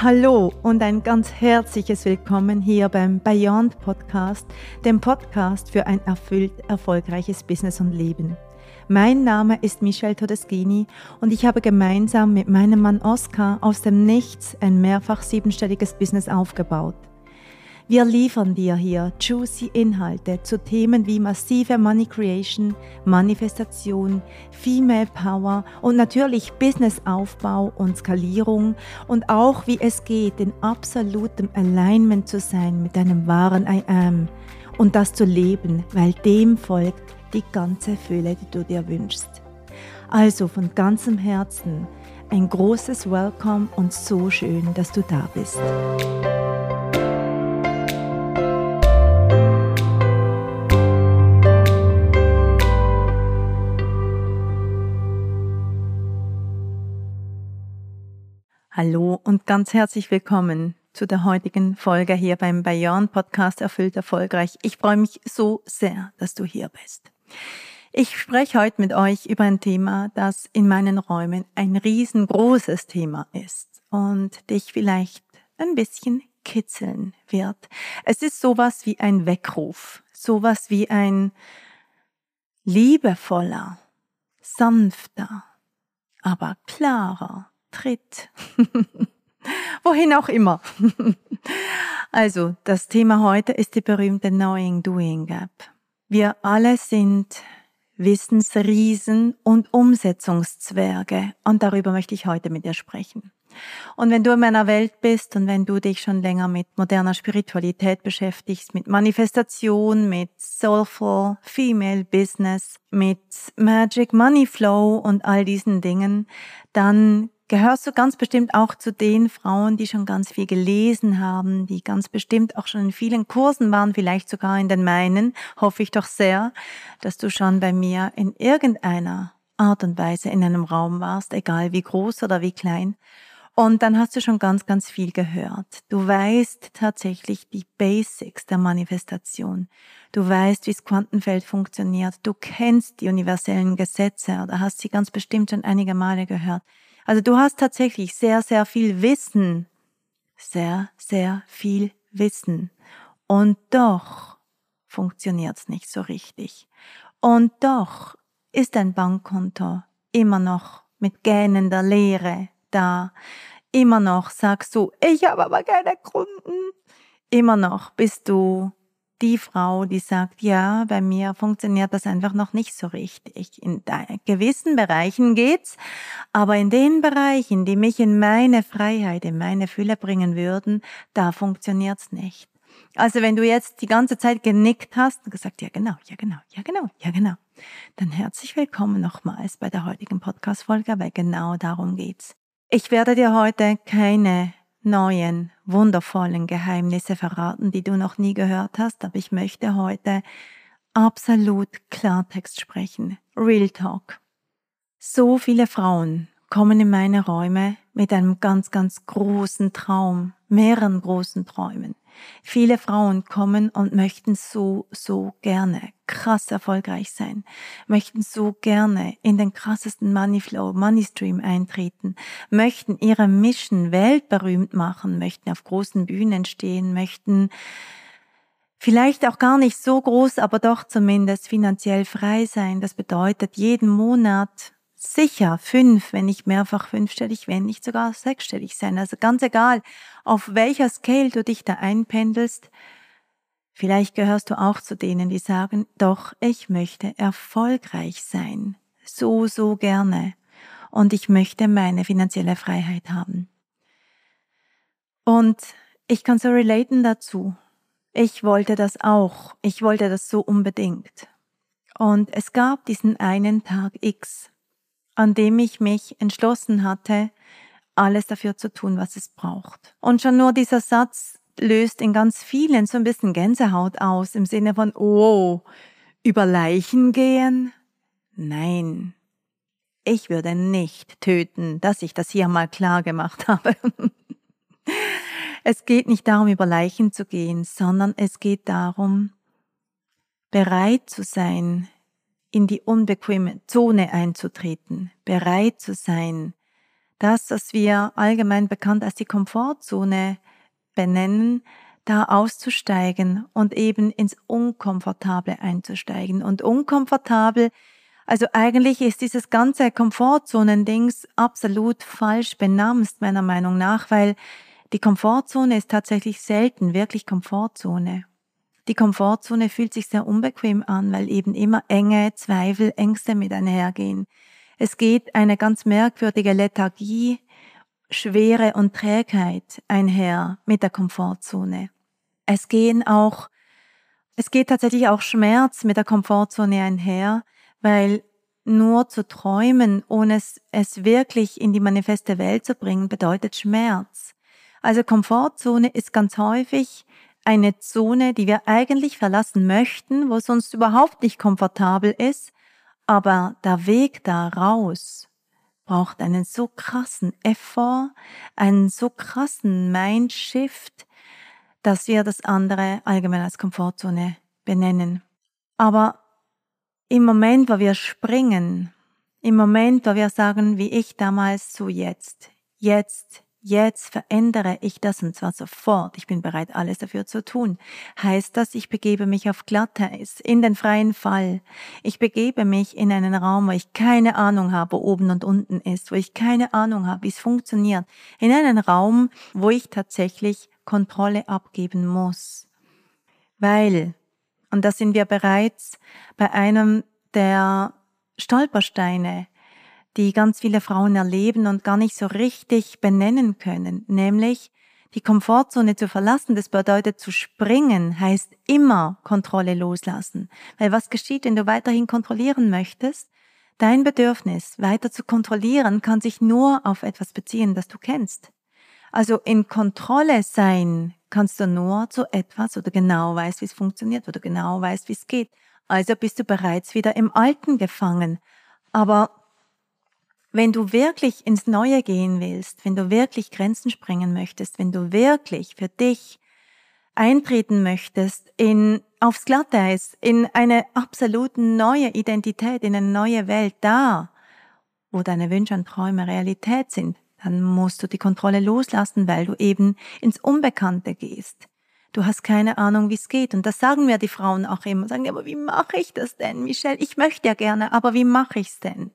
Hallo und ein ganz herzliches Willkommen hier beim Beyond Podcast, dem Podcast für ein erfüllt erfolgreiches Business und Leben. Mein Name ist Michelle Todeschini und ich habe gemeinsam mit meinem Mann Oscar aus dem Nichts ein mehrfach siebenstelliges Business aufgebaut. Wir liefern dir hier juicy Inhalte zu Themen wie massive Money Creation, Manifestation, Female Power und natürlich Businessaufbau und Skalierung und auch wie es geht, in absolutem Alignment zu sein mit deinem wahren I Am und das zu leben, weil dem folgt die ganze Fülle, die du dir wünschst. Also von ganzem Herzen ein großes Welcome und so schön, dass du da bist. Hallo und ganz herzlich willkommen zu der heutigen Folge hier beim Bayern Podcast Erfüllt Erfolgreich. Ich freue mich so sehr, dass du hier bist. Ich spreche heute mit euch über ein Thema, das in meinen Räumen ein riesengroßes Thema ist und dich vielleicht ein bisschen kitzeln wird. Es ist sowas wie ein Weckruf, sowas wie ein liebevoller, sanfter, aber klarer Tritt. Wohin auch immer. also, das Thema heute ist die berühmte Knowing Doing Gap. Wir alle sind Wissensriesen und Umsetzungszwerge und darüber möchte ich heute mit dir sprechen. Und wenn du in meiner Welt bist und wenn du dich schon länger mit moderner Spiritualität beschäftigst, mit Manifestation, mit Soulful Female Business, mit Magic Money Flow und all diesen Dingen, dann gehörst du ganz bestimmt auch zu den Frauen, die schon ganz viel gelesen haben, die ganz bestimmt auch schon in vielen Kursen waren, vielleicht sogar in den meinen, hoffe ich doch sehr, dass du schon bei mir in irgendeiner Art und Weise in einem Raum warst, egal wie groß oder wie klein. Und dann hast du schon ganz, ganz viel gehört. Du weißt tatsächlich die Basics der Manifestation. Du weißt, wie das Quantenfeld funktioniert. Du kennst die universellen Gesetze oder hast sie ganz bestimmt schon einige Male gehört. Also du hast tatsächlich sehr, sehr viel Wissen. Sehr, sehr viel Wissen. Und doch funktioniert's nicht so richtig. Und doch ist dein Bankkonto immer noch mit gähnender Leere da. Immer noch sagst du, ich habe aber keine Kunden. Immer noch bist du die Frau, die sagt, ja, bei mir funktioniert das einfach noch nicht so richtig. In gewissen Bereichen geht's, aber in den Bereichen, die mich in meine Freiheit, in meine Fülle bringen würden, da funktioniert's nicht. Also wenn du jetzt die ganze Zeit genickt hast und gesagt, ja genau, ja genau, ja genau, ja genau, dann herzlich willkommen nochmals bei der heutigen Podcast-Folge, weil genau darum geht's. Ich werde dir heute keine neuen, wundervollen Geheimnisse verraten, die du noch nie gehört hast, aber ich möchte heute absolut Klartext sprechen. Real Talk. So viele Frauen kommen in meine Räume mit einem ganz, ganz großen Traum, mehreren großen Träumen. Viele Frauen kommen und möchten so, so gerne krass erfolgreich sein, möchten so gerne in den krassesten Moneyflow, Moneystream eintreten, möchten ihre Mission weltberühmt machen, möchten auf großen Bühnen stehen, möchten vielleicht auch gar nicht so groß, aber doch zumindest finanziell frei sein. Das bedeutet jeden Monat sicher fünf, wenn nicht mehrfach fünfstellig, wenn nicht sogar sechsstellig sein. Also ganz egal, auf welcher Scale du dich da einpendelst. Vielleicht gehörst du auch zu denen, die sagen, doch, ich möchte erfolgreich sein. So, so gerne. Und ich möchte meine finanzielle Freiheit haben. Und ich kann so relaten dazu. Ich wollte das auch. Ich wollte das so unbedingt. Und es gab diesen einen Tag X, an dem ich mich entschlossen hatte, alles dafür zu tun, was es braucht. Und schon nur dieser Satz löst in ganz vielen so ein bisschen Gänsehaut aus, im Sinne von, oh, über Leichen gehen? Nein. Ich würde nicht töten, dass ich das hier mal klar gemacht habe. es geht nicht darum, über Leichen zu gehen, sondern es geht darum, bereit zu sein, in die unbequeme Zone einzutreten, bereit zu sein, das, was wir allgemein bekannt als die Komfortzone benennen, da auszusteigen und eben ins Unkomfortable einzusteigen. Und unkomfortabel, also eigentlich ist dieses ganze Komfortzonen-Dings absolut falsch benamst, meiner Meinung nach, weil die Komfortzone ist tatsächlich selten wirklich Komfortzone. Die Komfortzone fühlt sich sehr unbequem an, weil eben immer Enge, Zweifel, Ängste mit einhergehen. Es geht eine ganz merkwürdige Lethargie, Schwere und Trägheit einher mit der Komfortzone. Es gehen auch, es geht tatsächlich auch Schmerz mit der Komfortzone einher, weil nur zu träumen, ohne es, es wirklich in die manifeste Welt zu bringen, bedeutet Schmerz. Also Komfortzone ist ganz häufig eine Zone, die wir eigentlich verlassen möchten, wo es uns überhaupt nicht komfortabel ist, aber der Weg da raus braucht einen so krassen Effort, einen so krassen Mindshift, dass wir das andere allgemein als Komfortzone benennen. Aber im Moment, wo wir springen, im Moment, wo wir sagen, wie ich damals, so jetzt, jetzt, jetzt verändere ich das und zwar sofort. Ich bin bereit, alles dafür zu tun. Heißt das, ich begebe mich auf Glatteis, in den freien Fall. Ich begebe mich in einen Raum, wo ich keine Ahnung habe, wo oben und unten ist, wo ich keine Ahnung habe, wie es funktioniert. In einen Raum, wo ich tatsächlich Kontrolle abgeben muss. Weil, und da sind wir bereits bei einem der Stolpersteine, die ganz viele Frauen erleben und gar nicht so richtig benennen können, nämlich die Komfortzone zu verlassen, das bedeutet zu springen, heißt immer Kontrolle loslassen. Weil was geschieht, wenn du weiterhin kontrollieren möchtest? Dein Bedürfnis, weiter zu kontrollieren, kann sich nur auf etwas beziehen, das du kennst. Also in Kontrolle sein kannst du nur zu etwas, wo du genau weißt, wie es funktioniert, wo du genau weißt, wie es geht. Also bist du bereits wieder im Alten gefangen. Aber wenn du wirklich ins Neue gehen willst, wenn du wirklich Grenzen sprengen möchtest, wenn du wirklich für dich eintreten möchtest in aufs Glatteis, in eine absolut neue Identität, in eine neue Welt, da, wo deine Wünsche und Träume Realität sind, dann musst du die Kontrolle loslassen, weil du eben ins Unbekannte gehst. Du hast keine Ahnung, wie es geht. Und das sagen mir die Frauen auch immer. Sagen, aber wie mache ich das denn, Michelle? Ich möchte ja gerne, aber wie mache ich's denn?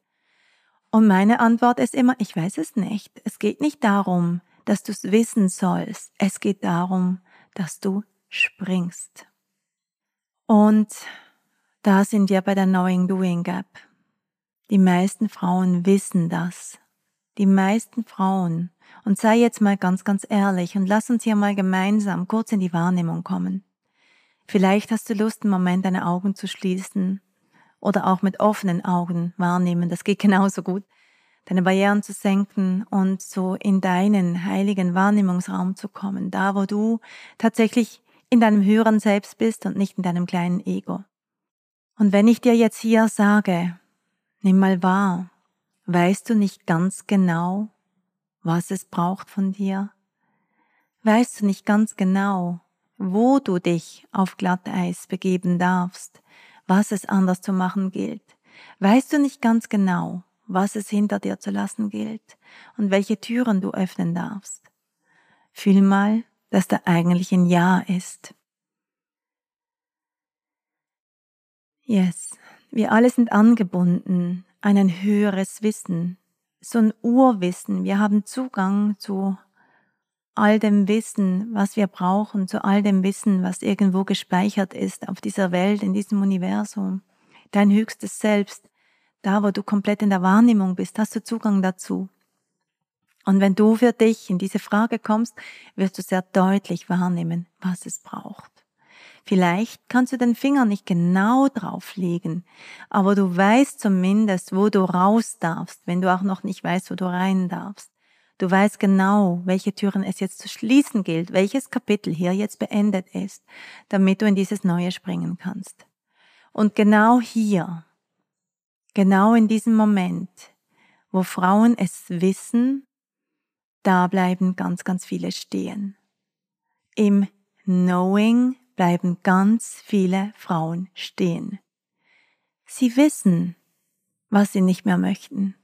Und meine Antwort ist immer, ich weiß es nicht. Es geht nicht darum, dass du es wissen sollst. Es geht darum, dass du springst. Und da sind wir bei der Knowing Doing Gap. Die meisten Frauen wissen das. Die meisten Frauen. Und sei jetzt mal ganz, ganz ehrlich und lass uns hier mal gemeinsam kurz in die Wahrnehmung kommen. Vielleicht hast du Lust, einen Moment deine Augen zu schließen oder auch mit offenen Augen wahrnehmen. Das geht genauso gut. Deine Barrieren zu senken und so in deinen heiligen Wahrnehmungsraum zu kommen, da wo du tatsächlich in deinem höheren Selbst bist und nicht in deinem kleinen Ego. Und wenn ich dir jetzt hier sage, nimm mal wahr, weißt du nicht ganz genau, was es braucht von dir? Weißt du nicht ganz genau, wo du dich auf Glatteis begeben darfst? Was es anders zu machen gilt. Weißt du nicht ganz genau, was es hinter dir zu lassen gilt und welche Türen du öffnen darfst? Fühl mal, dass da eigentlich ein Ja ist. Yes, wir alle sind angebunden an ein höheres Wissen, so ein Urwissen. Wir haben Zugang zu all dem Wissen, was wir brauchen, zu all dem Wissen, was irgendwo gespeichert ist auf dieser Welt, in diesem Universum. Dein höchstes Selbst, da wo du komplett in der Wahrnehmung bist, hast du Zugang dazu. Und wenn du für dich in diese Frage kommst, wirst du sehr deutlich wahrnehmen, was es braucht. Vielleicht kannst du den Finger nicht genau drauflegen, aber du weißt zumindest, wo du raus darfst, wenn du auch noch nicht weißt, wo du rein darfst. Du weißt genau, welche Türen es jetzt zu schließen gilt, welches Kapitel hier jetzt beendet ist, damit du in dieses Neue springen kannst. Und genau hier, genau in diesem Moment, wo Frauen es wissen, da bleiben ganz, ganz viele stehen. Im Knowing bleiben ganz viele Frauen stehen. Sie wissen, was sie nicht mehr möchten.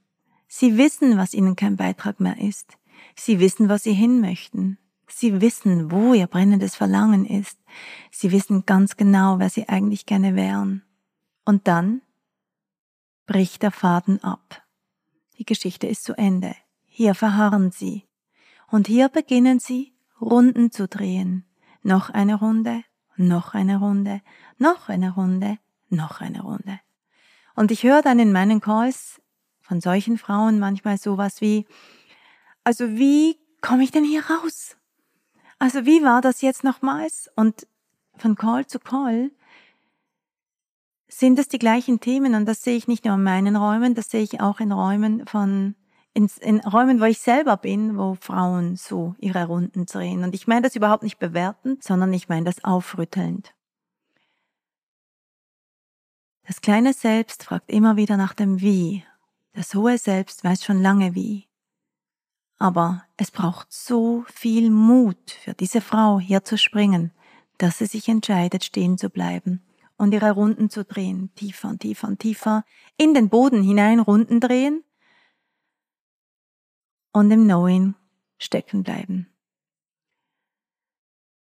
Sie wissen, was ihnen kein Beitrag mehr ist. Sie wissen, was sie hin möchten. Sie wissen, wo ihr brennendes Verlangen ist. Sie wissen ganz genau, wer sie eigentlich gerne wären. Und dann bricht der Faden ab. Die Geschichte ist zu Ende. Hier verharren sie. Und hier beginnen sie, Runden zu drehen. Noch eine Runde, noch eine Runde, noch eine Runde, noch eine Runde. Und ich höre dann in meinen Calls von solchen Frauen manchmal sowas wie, also wie komme ich denn hier raus? Also wie war das jetzt nochmals? Und von Call zu Call sind es die gleichen Themen und das sehe ich nicht nur in meinen Räumen, das sehe ich auch in Räumen von in, in Räumen, wo ich selber bin, wo Frauen so ihre Runden drehen. Und ich meine das überhaupt nicht bewertend, sondern ich meine das aufrüttelnd. Das kleine Selbst fragt immer wieder nach dem Wie. Das hohe Selbst weiß schon lange wie. Aber es braucht so viel Mut für diese Frau hier zu springen, dass sie sich entscheidet, stehen zu bleiben und ihre Runden zu drehen, tiefer und tiefer und tiefer, in den Boden hinein Runden drehen und im Knowing stecken bleiben.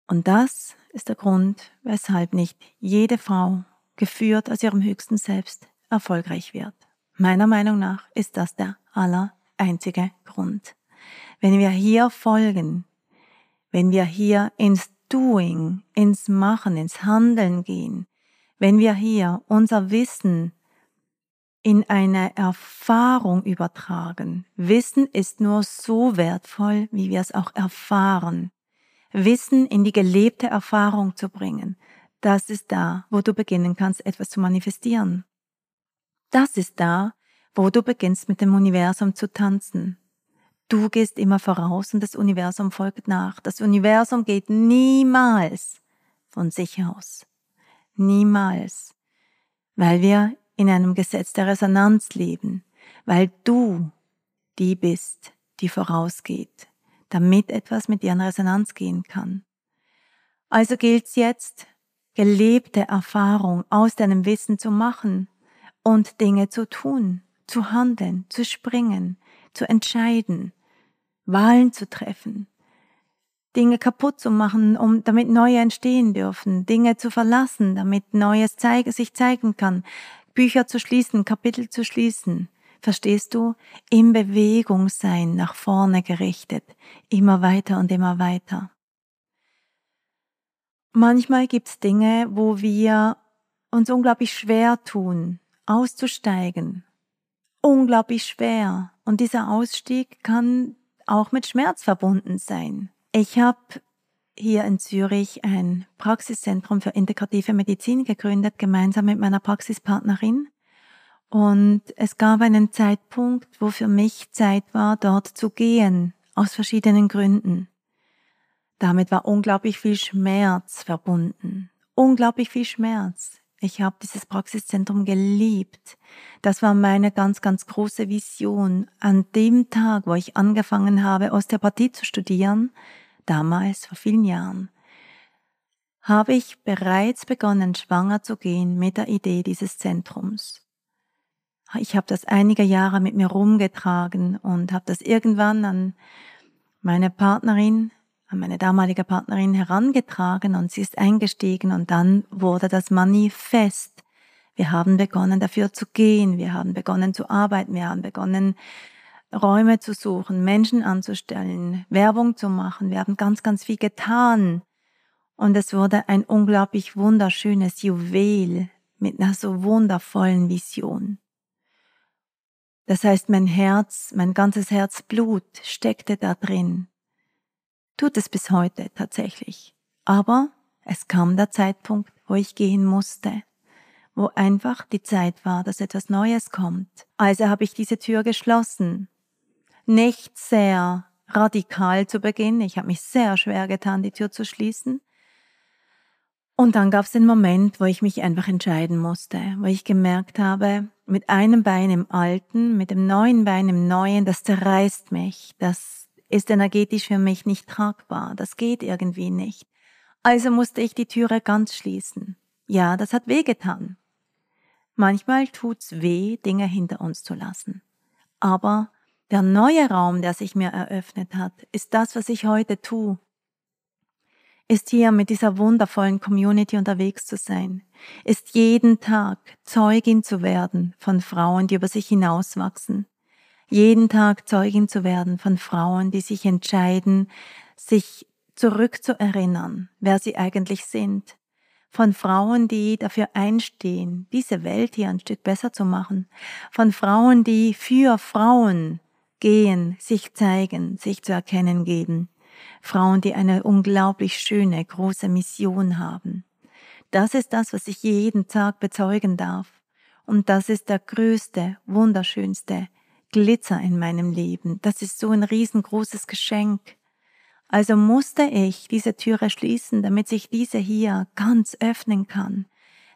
Und das ist der Grund, weshalb nicht jede Frau, geführt aus ihrem höchsten Selbst, erfolgreich wird. Meiner Meinung nach ist das der aller einzige Grund. Wenn wir hier folgen, wenn wir hier ins Doing, ins Machen, ins Handeln gehen, wenn wir hier unser Wissen in eine Erfahrung übertragen. Wissen ist nur so wertvoll, wie wir es auch erfahren. Wissen in die gelebte Erfahrung zu bringen, das ist da, wo du beginnen kannst, etwas zu manifestieren. Das ist da, wo du beginnst mit dem Universum zu tanzen. Du gehst immer voraus und das Universum folgt nach. Das Universum geht niemals von sich aus. Niemals. Weil wir in einem Gesetz der Resonanz leben. Weil du die bist, die vorausgeht, damit etwas mit dir in Resonanz gehen kann. Also gilt es jetzt, gelebte Erfahrung aus deinem Wissen zu machen und Dinge zu tun, zu handeln, zu springen, zu entscheiden, Wahlen zu treffen, Dinge kaputt zu machen, um damit neue entstehen dürfen, Dinge zu verlassen, damit Neues zeige, sich zeigen kann, Bücher zu schließen, Kapitel zu schließen. Verstehst du? In Bewegung sein, nach vorne gerichtet, immer weiter und immer weiter. Manchmal gibt's Dinge, wo wir uns unglaublich schwer tun, auszusteigen. Unglaublich schwer. Und dieser Ausstieg kann auch mit Schmerz verbunden sein. Ich habe hier in Zürich ein Praxiszentrum für integrative Medizin gegründet, gemeinsam mit meiner Praxispartnerin. Und es gab einen Zeitpunkt, wo für mich Zeit war, dort zu gehen, aus verschiedenen Gründen. Damit war unglaublich viel Schmerz verbunden. Unglaublich viel Schmerz. Ich habe dieses Praxiszentrum geliebt. Das war meine ganz, ganz große Vision. An dem Tag, wo ich angefangen habe, Osteopathie zu studieren, damals vor vielen Jahren, habe ich bereits begonnen, schwanger zu gehen mit der Idee dieses Zentrums. Ich habe das einige Jahre mit mir rumgetragen und habe das irgendwann an meine Partnerin an meine damalige Partnerin herangetragen und sie ist eingestiegen und dann wurde das manifest. Wir haben begonnen dafür zu gehen, wir haben begonnen zu arbeiten, wir haben begonnen Räume zu suchen, Menschen anzustellen, Werbung zu machen. Wir haben ganz, ganz viel getan. Und es wurde ein unglaublich wunderschönes Juwel mit einer so wundervollen Vision. Das heißt, mein Herz, mein ganzes Herzblut steckte da drin tut es bis heute tatsächlich. Aber es kam der Zeitpunkt, wo ich gehen musste, wo einfach die Zeit war, dass etwas Neues kommt. Also habe ich diese Tür geschlossen. Nicht sehr radikal zu Beginn. Ich habe mich sehr schwer getan, die Tür zu schließen. Und dann gab es den Moment, wo ich mich einfach entscheiden musste, wo ich gemerkt habe, mit einem Bein im Alten, mit dem neuen Bein im Neuen, das zerreißt mich, das ist energetisch für mich nicht tragbar. Das geht irgendwie nicht. Also musste ich die Türe ganz schließen. Ja, das hat wehgetan. Manchmal tut's weh, Dinge hinter uns zu lassen. Aber Der neue Raum, der sich mir eröffnet hat, ist das, was ich heute tue. Ist hier mit dieser wundervollen Community unterwegs zu sein. Ist jeden Tag Zeugin zu werden von Frauen, die über sich hinauswachsen. Jeden Tag Zeugin zu werden von Frauen, die sich entscheiden, sich zurückzuerinnern, wer sie eigentlich sind. Von Frauen, die dafür einstehen, diese Welt hier ein Stück besser zu machen. Von Frauen, die für Frauen gehen, sich zeigen, sich zu erkennen geben. Frauen, die eine unglaublich schöne, große Mission haben. Das ist das, was ich jeden Tag bezeugen darf. Und das ist der größte, wunderschönste Glitzer in meinem Leben. Das ist so ein riesengroßes Geschenk. Also musste ich diese Türe schließen, damit sich diese hier ganz öffnen kann,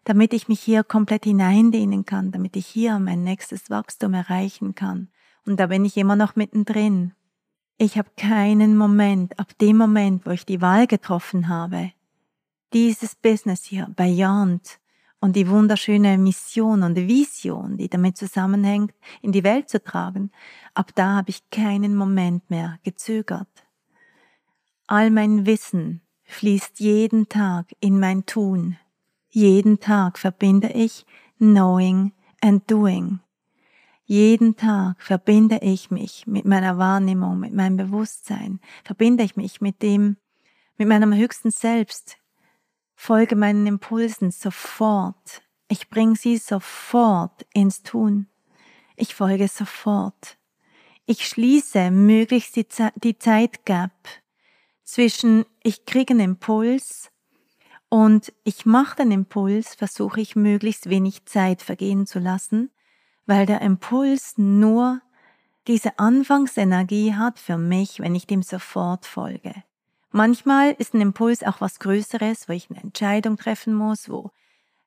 damit ich mich hier komplett hineindehnen kann, damit ich hier mein nächstes Wachstum erreichen kann. Und da bin ich immer noch mittendrin. Ich habe keinen Moment, ab dem Moment, wo ich die Wahl getroffen habe, dieses Business hier, Beyond, und die wunderschöne Mission und Vision, die damit zusammenhängt, in die Welt zu tragen, ab da habe ich keinen Moment mehr gezögert. All mein Wissen fließt jeden Tag in mein Tun. Jeden Tag verbinde ich Knowing and Doing. Jeden Tag verbinde ich mich mit meiner Wahrnehmung, mit meinem Bewusstsein, verbinde ich mich mit dem, mit meinem höchsten Selbst, folge meinen Impulsen sofort. Ich bringe sie sofort ins Tun. Ich folge sofort. Ich schließe möglichst die, Ze die Zeitgap zwischen ich kriege einen Impuls und ich mache den Impuls, versuche ich möglichst wenig Zeit vergehen zu lassen, weil der Impuls nur diese Anfangsenergie hat für mich, wenn ich dem sofort folge. Manchmal ist ein Impuls auch was Größeres, wo ich eine Entscheidung treffen muss, wo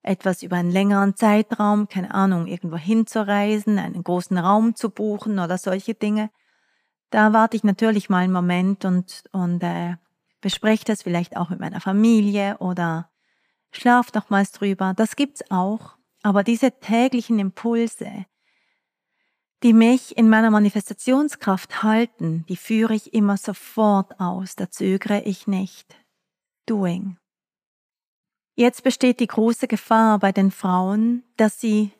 etwas über einen längeren Zeitraum, keine Ahnung, irgendwo hinzureisen, einen großen Raum zu buchen oder solche Dinge. Da warte ich natürlich mal einen Moment und, und äh, bespreche das vielleicht auch mit meiner Familie oder schlaf nochmals drüber. Das gibt's auch. Aber diese täglichen Impulse, die mich in meiner Manifestationskraft halten, die führe ich immer sofort aus, da zögere ich nicht. Doing. Jetzt besteht die große Gefahr bei den Frauen, dass sie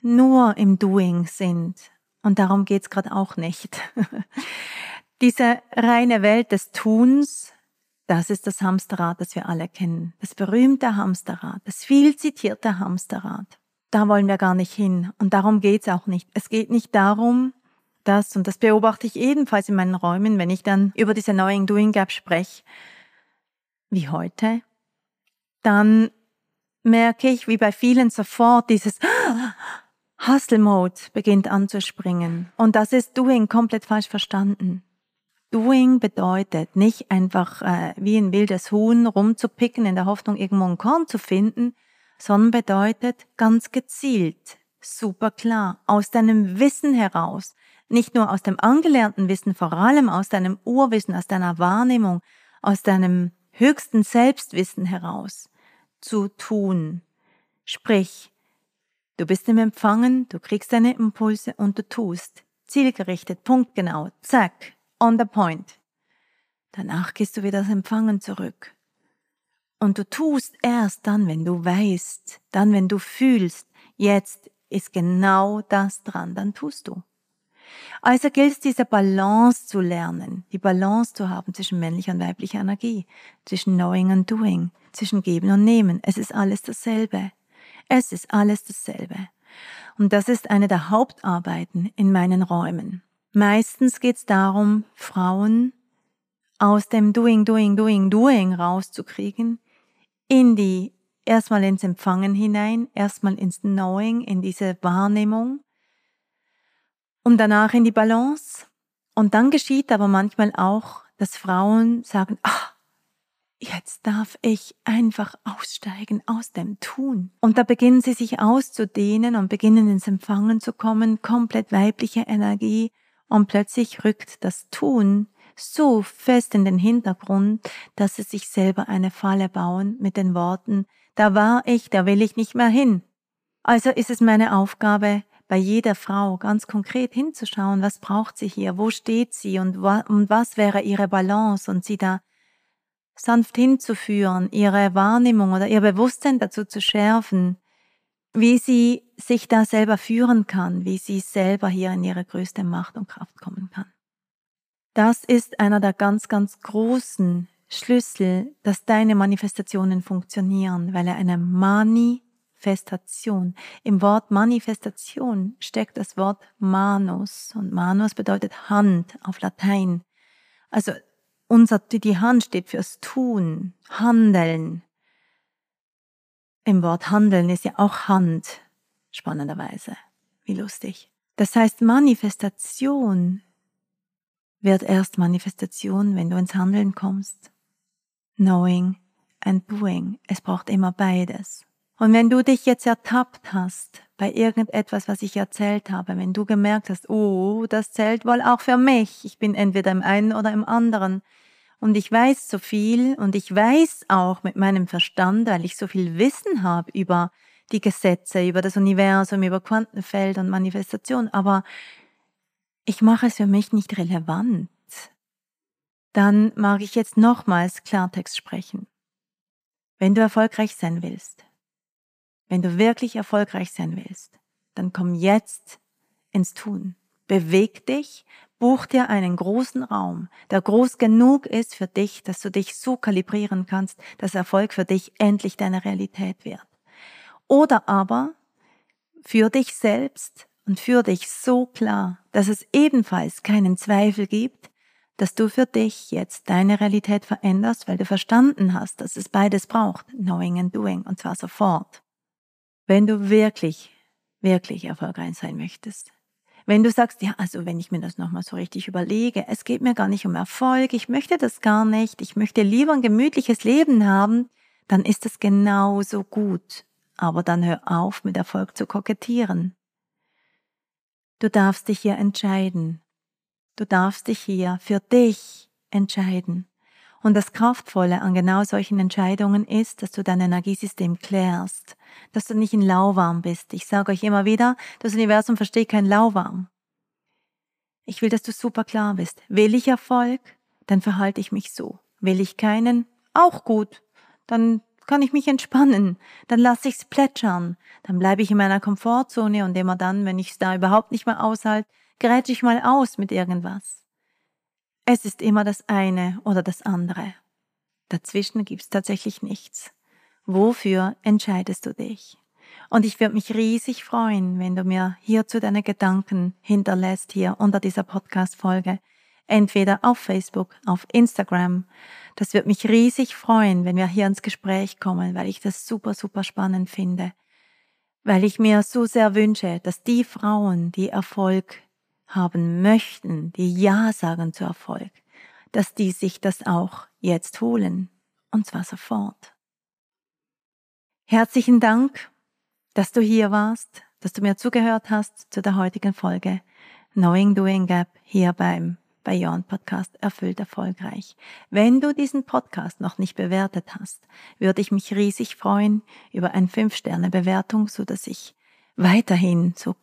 nur im Doing sind. Und darum geht's gerade auch nicht. Diese reine Welt des Tuns, das ist das Hamsterrad, das wir alle kennen. Das berühmte Hamsterrad, das viel zitierte Hamsterrad da wollen wir gar nicht hin. Und darum geht's auch nicht. Es geht nicht darum, dass, und das beobachte ich ebenfalls in meinen Räumen, wenn ich dann über diese Knowing Doing Gap spreche, wie heute, dann merke ich, wie bei vielen sofort dieses Hustle Mode beginnt anzuspringen. Und das ist Doing komplett falsch verstanden. Doing bedeutet nicht einfach äh, wie ein wildes Huhn rumzupicken in der Hoffnung, irgendwo ein Korn zu finden, sondern bedeutet ganz gezielt, super klar, aus deinem Wissen heraus, nicht nur aus dem angelernten Wissen, vor allem aus deinem Urwissen, aus deiner Wahrnehmung, aus deinem höchsten Selbstwissen heraus zu tun. Sprich, du bist im Empfangen, du kriegst deine Impulse und du tust. Zielgerichtet, punktgenau, zack, on the point. Danach gehst du wieder das Empfangen zurück. Und du tust erst dann, wenn du weißt, dann, wenn du fühlst, jetzt ist genau das dran, dann tust du. Also gilt es, diese Balance zu lernen, die Balance zu haben zwischen männlicher und weiblicher Energie, zwischen Knowing und Doing, zwischen Geben und Nehmen. Es ist alles dasselbe. Es ist alles dasselbe. Und das ist eine der Hauptarbeiten in meinen Räumen. Meistens geht es darum, Frauen aus dem Doing, Doing, Doing, Doing rauszukriegen in die, erstmal ins Empfangen hinein, erstmal ins Knowing, in diese Wahrnehmung und danach in die Balance. Und dann geschieht aber manchmal auch, dass Frauen sagen, ah, jetzt darf ich einfach aussteigen aus dem Tun. Und da beginnen sie sich auszudehnen und beginnen ins Empfangen zu kommen, komplett weibliche Energie. Und plötzlich rückt das Tun so fest in den Hintergrund, dass sie sich selber eine Falle bauen mit den Worten, da war ich, da will ich nicht mehr hin. Also ist es meine Aufgabe, bei jeder Frau ganz konkret hinzuschauen, was braucht sie hier, wo steht sie und, wa und was wäre ihre Balance und sie da sanft hinzuführen, ihre Wahrnehmung oder ihr Bewusstsein dazu zu schärfen, wie sie sich da selber führen kann, wie sie selber hier in ihre größte Macht und Kraft kommen kann. Das ist einer der ganz, ganz großen Schlüssel, dass deine Manifestationen funktionieren, weil er eine Mani Manifestation. Im Wort Manifestation steckt das Wort Manus und Manus bedeutet Hand auf Latein. Also unser, die Hand steht fürs Tun, Handeln. Im Wort Handeln ist ja auch Hand, spannenderweise. Wie lustig. Das heißt, Manifestation wird erst Manifestation, wenn du ins Handeln kommst. Knowing and doing. Es braucht immer beides. Und wenn du dich jetzt ertappt hast bei irgendetwas, was ich erzählt habe, wenn du gemerkt hast, oh, das zählt wohl auch für mich, ich bin entweder im einen oder im anderen, und ich weiß so viel und ich weiß auch mit meinem Verstand, weil ich so viel Wissen habe über die Gesetze, über das Universum, über Quantenfeld und Manifestation, aber ich mache es für mich nicht relevant. Dann mag ich jetzt nochmals Klartext sprechen. Wenn du erfolgreich sein willst, wenn du wirklich erfolgreich sein willst, dann komm jetzt ins Tun. Beweg dich, buch dir einen großen Raum, der groß genug ist für dich, dass du dich so kalibrieren kannst, dass Erfolg für dich endlich deine Realität wird. Oder aber für dich selbst und für dich so klar, dass es ebenfalls keinen Zweifel gibt, dass du für dich jetzt deine Realität veränderst, weil du verstanden hast, dass es beides braucht, knowing and doing, und zwar sofort. Wenn du wirklich, wirklich erfolgreich sein möchtest. Wenn du sagst, ja, also wenn ich mir das nochmal so richtig überlege, es geht mir gar nicht um Erfolg, ich möchte das gar nicht, ich möchte lieber ein gemütliches Leben haben, dann ist das genauso gut. Aber dann hör auf, mit Erfolg zu kokettieren. Du darfst dich hier entscheiden. Du darfst dich hier für dich entscheiden. Und das Kraftvolle an genau solchen Entscheidungen ist, dass du dein Energiesystem klärst, dass du nicht in lauwarm bist. Ich sage euch immer wieder, das Universum versteht kein lauwarm. Ich will, dass du super klar bist. Will ich Erfolg? Dann verhalte ich mich so. Will ich keinen? Auch gut. Dann kann ich mich entspannen. Dann lasse ich's plätschern. Dann bleibe ich in meiner Komfortzone und immer dann, wenn ich es da überhaupt nicht mehr aushalte, grätsche ich mal aus mit irgendwas. Es ist immer das eine oder das andere. Dazwischen gibt's tatsächlich nichts. Wofür entscheidest du dich? Und ich würde mich riesig freuen, wenn du mir hierzu deine Gedanken hinterlässt hier unter dieser Podcast-Folge. Entweder auf Facebook, auf Instagram. Das wird mich riesig freuen, wenn wir hier ins Gespräch kommen, weil ich das super, super spannend finde. Weil ich mir so sehr wünsche, dass die Frauen, die Erfolg haben möchten, die Ja sagen zu Erfolg, dass die sich das auch jetzt holen. Und zwar sofort. Herzlichen Dank, dass du hier warst, dass du mir zugehört hast zu der heutigen Folge Knowing Doing Gap hier beim Beyond Podcast erfüllt erfolgreich. Wenn du diesen Podcast noch nicht bewertet hast, würde ich mich riesig freuen über eine 5-Sterne-Bewertung, so dass ich weiterhin so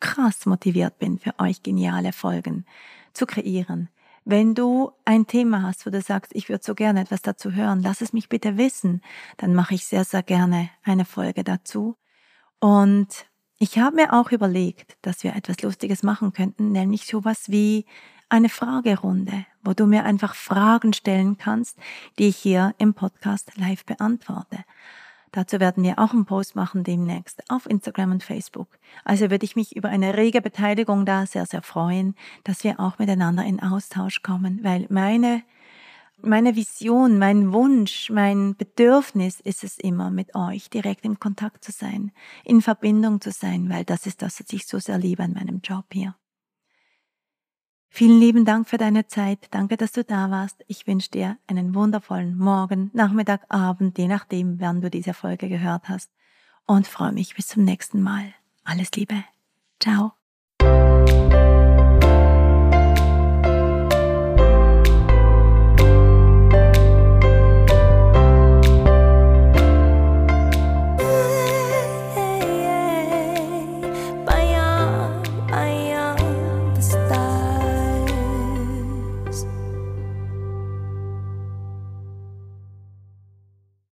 krass motiviert bin, für euch geniale Folgen zu kreieren. Wenn du ein Thema hast, wo du sagst, ich würde so gerne etwas dazu hören, lass es mich bitte wissen, dann mache ich sehr, sehr gerne eine Folge dazu. Und ich habe mir auch überlegt, dass wir etwas Lustiges machen könnten, nämlich sowas wie eine Fragerunde, wo du mir einfach Fragen stellen kannst, die ich hier im Podcast live beantworte. Dazu werden wir auch einen Post machen demnächst auf Instagram und Facebook. Also würde ich mich über eine rege Beteiligung da sehr, sehr freuen, dass wir auch miteinander in Austausch kommen, weil meine, meine Vision, mein Wunsch, mein Bedürfnis ist es immer, mit euch direkt im Kontakt zu sein, in Verbindung zu sein, weil das ist das, was ich so sehr liebe an meinem Job hier. Vielen lieben Dank für deine Zeit. Danke, dass du da warst. Ich wünsche dir einen wundervollen Morgen, Nachmittag, Abend, je nachdem, wann du diese Folge gehört hast. Und freue mich bis zum nächsten Mal. Alles Liebe. Ciao.